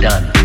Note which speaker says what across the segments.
Speaker 1: go.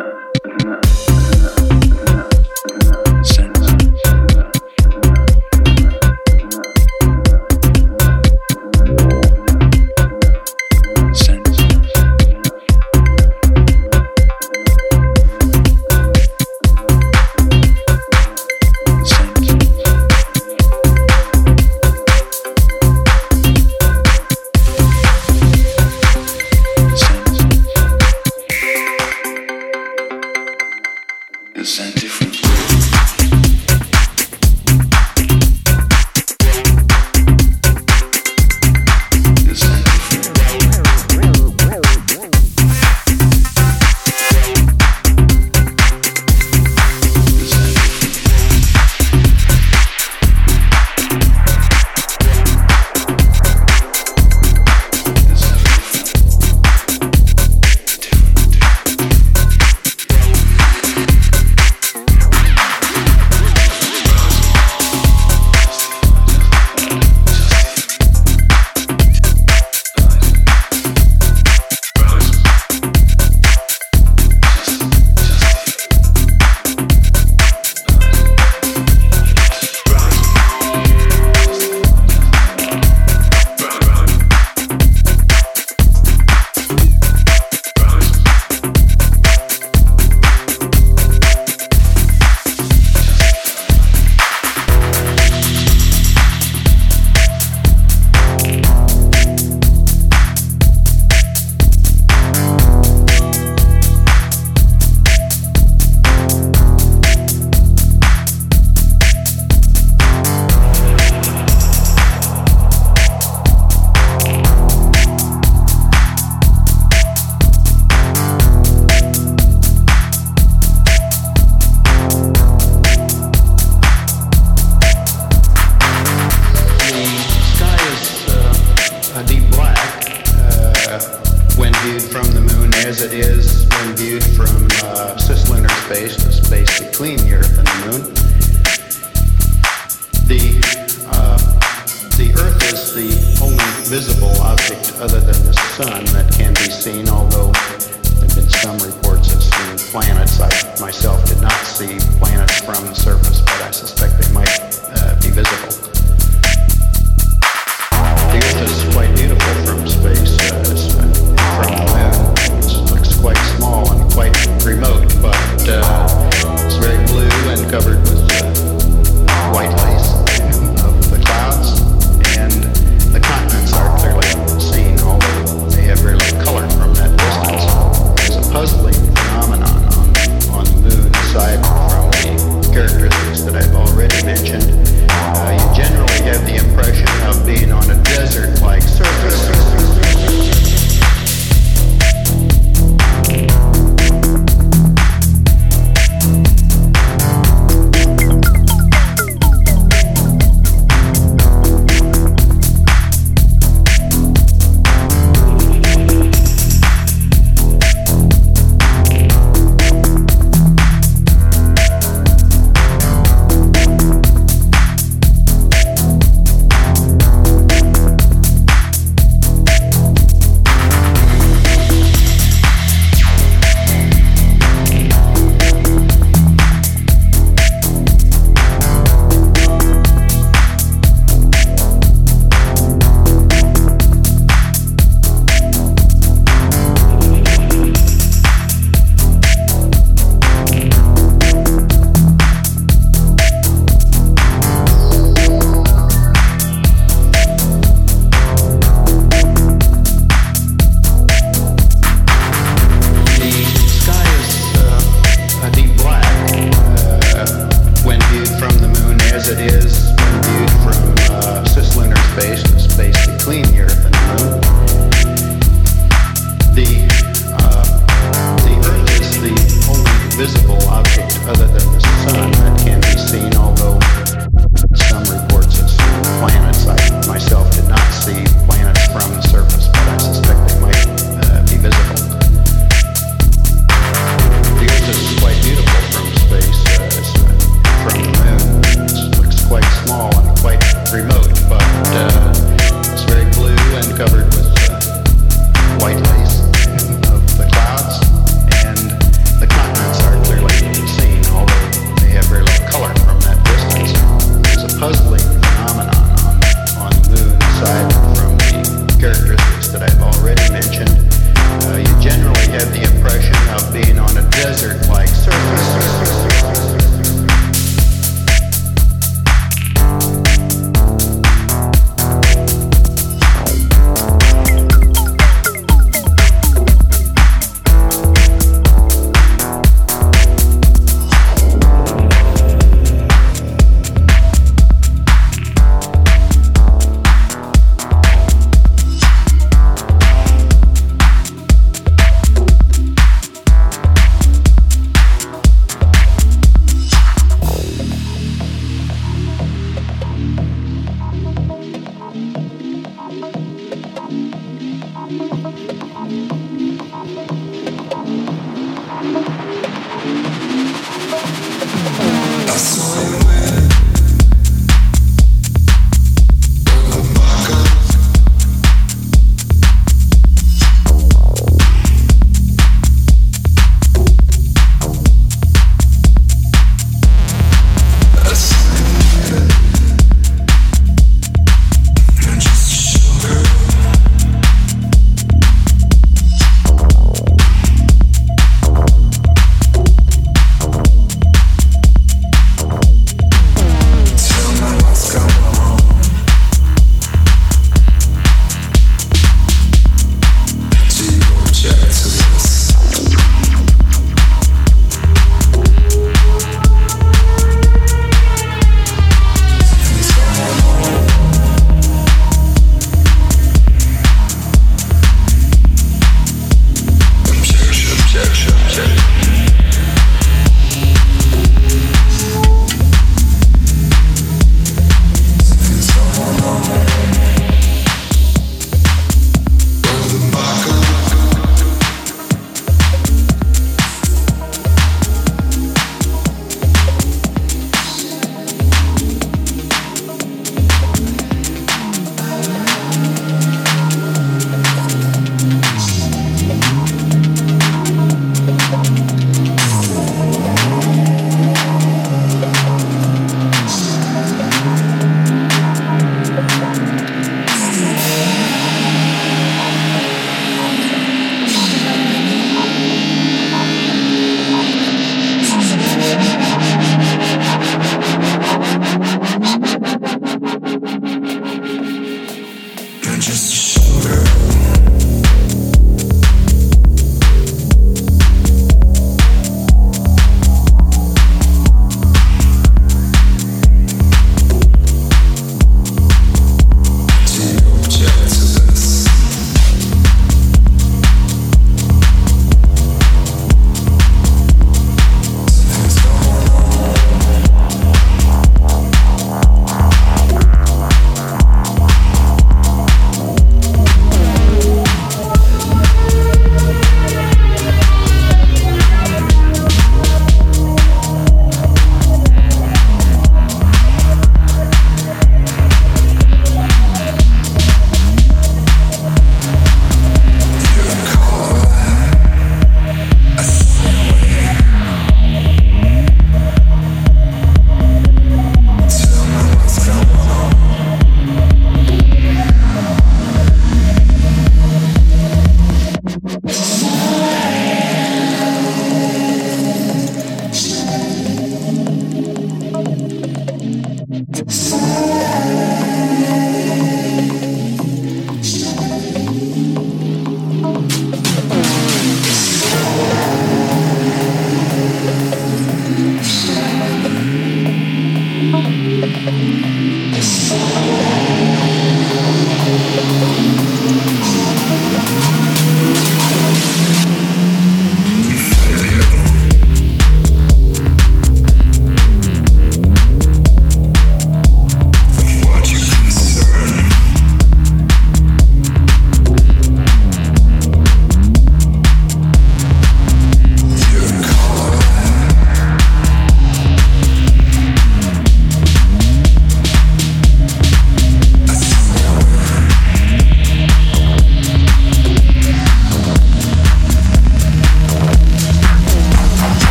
Speaker 2: and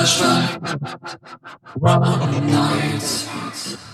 Speaker 3: Flashlight, run nights.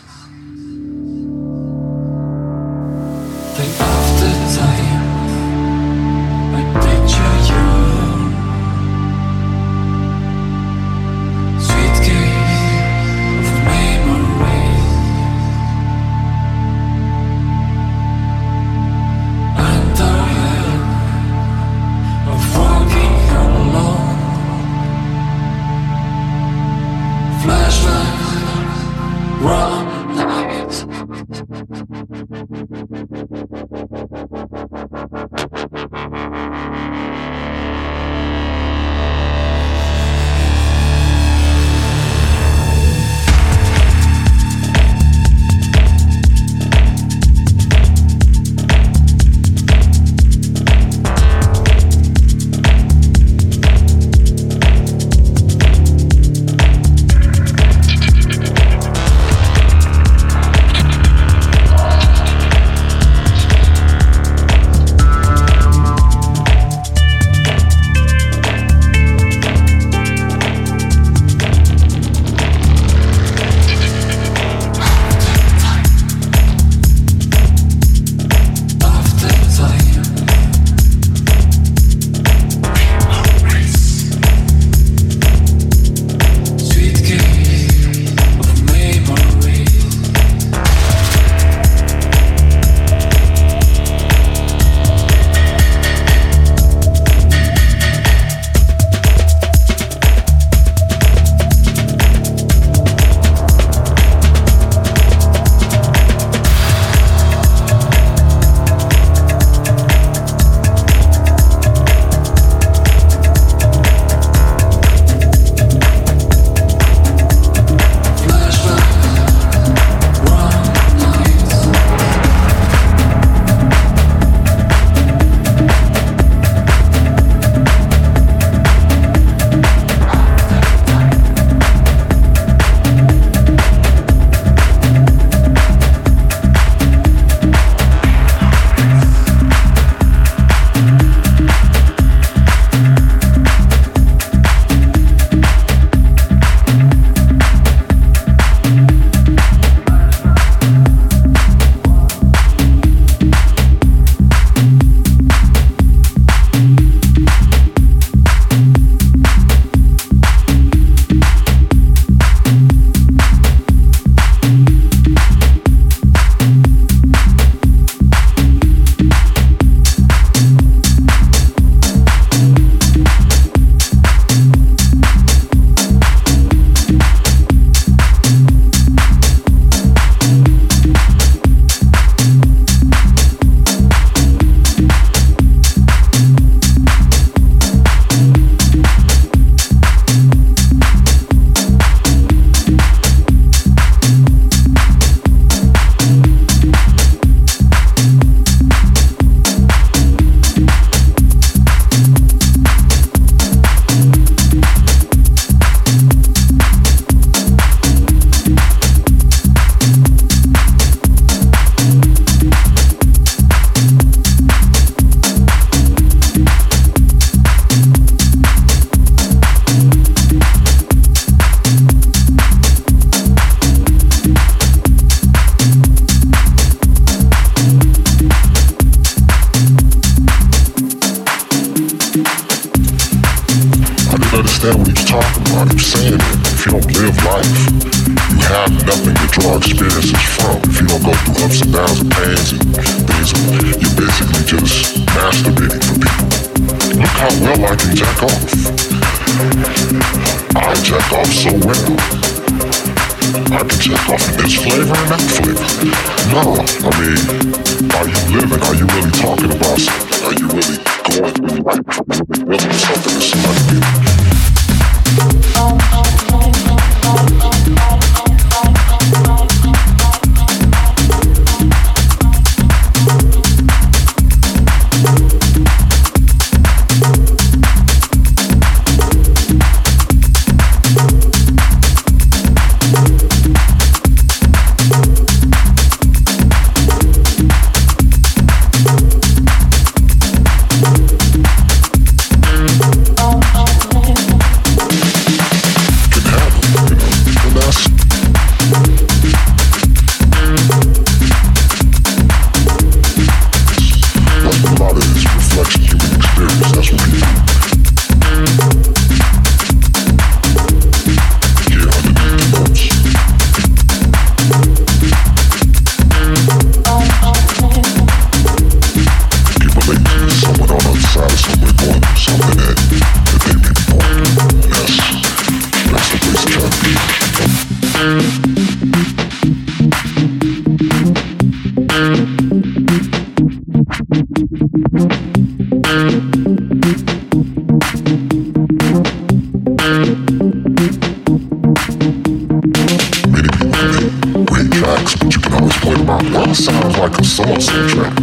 Speaker 4: Sounds like a so-and-so track.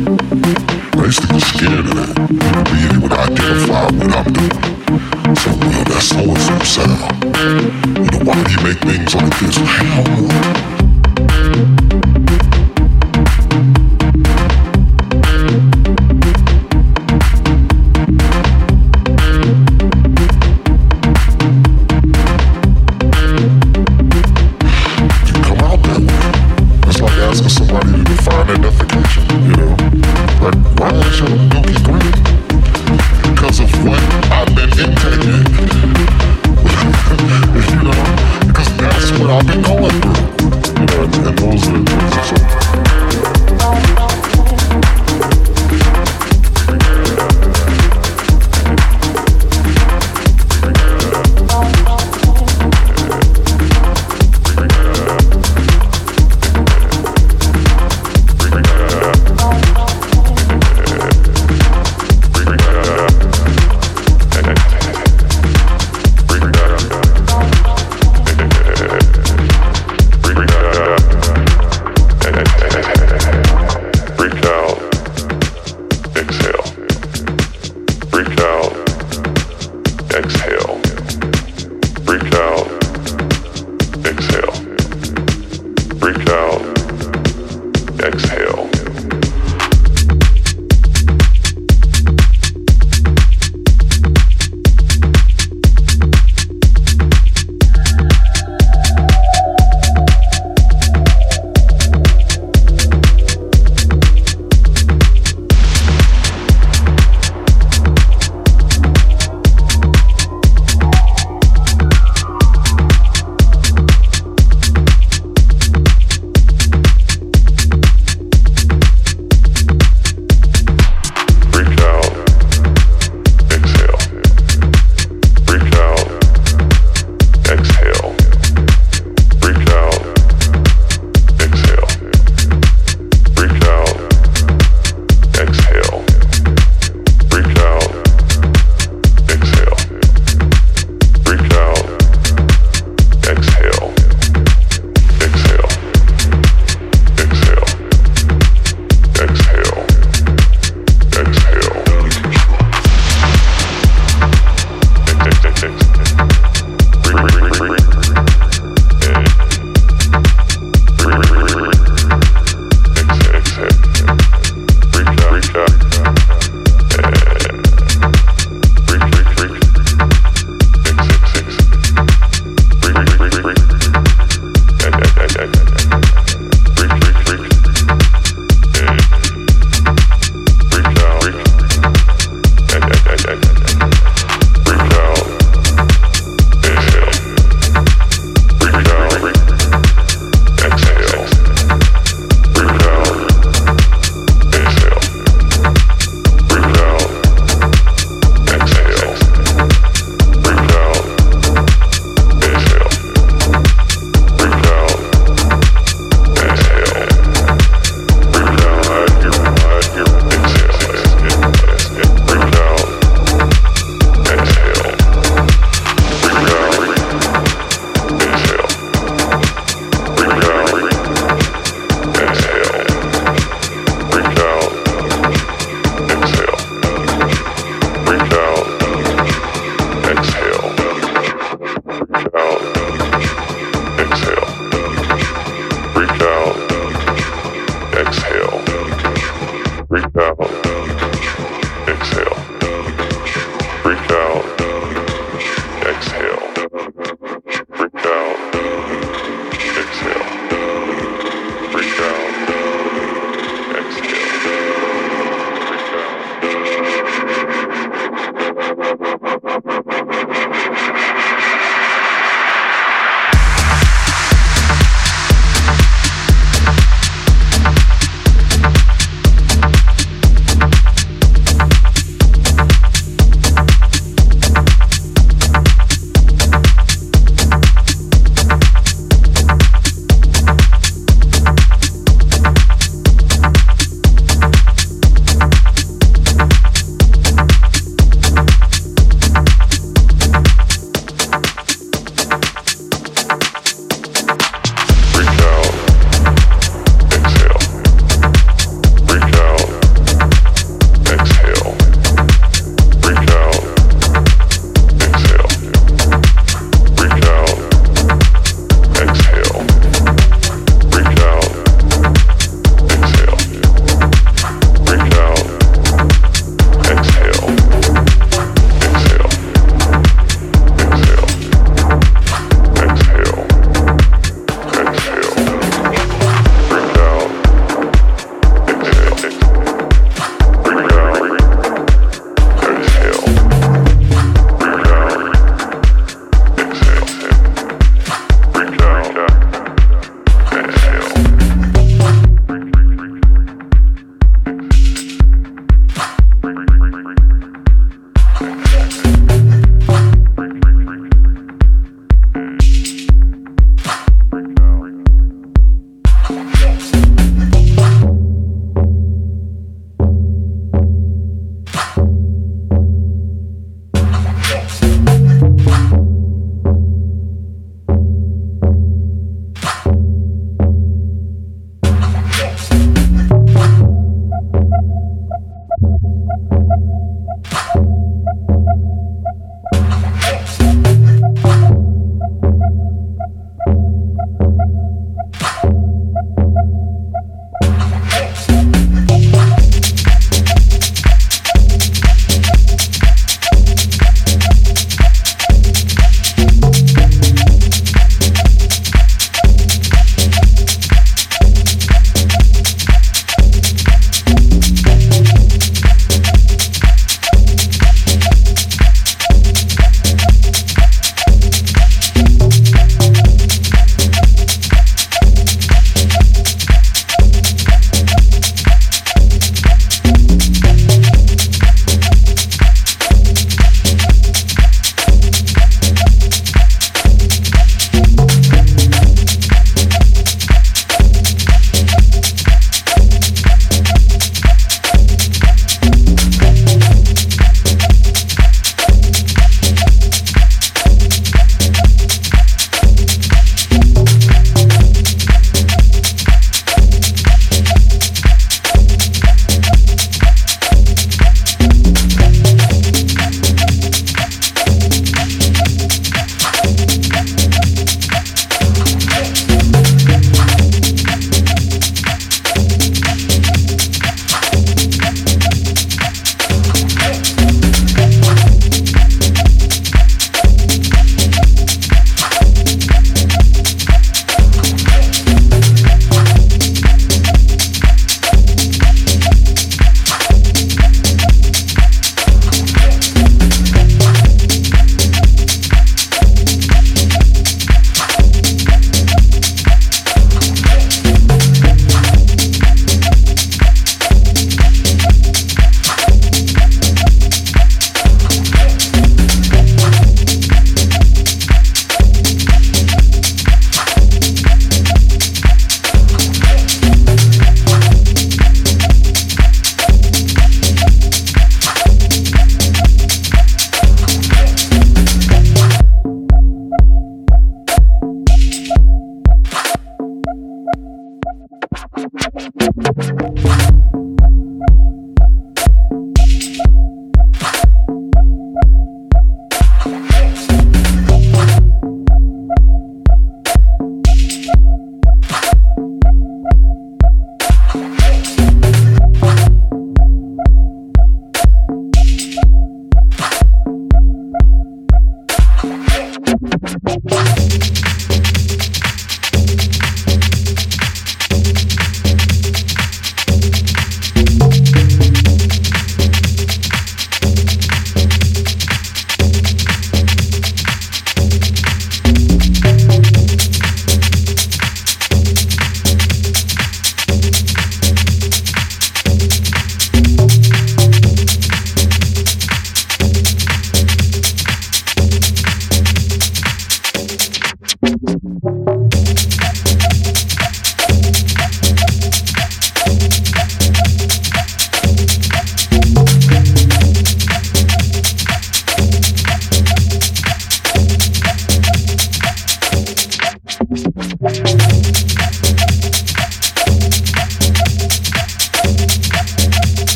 Speaker 4: I used to get scared of that. People be able to identify what I'm doing. So, well, that's so-and-so sound. You know, why do you make things like this? Hell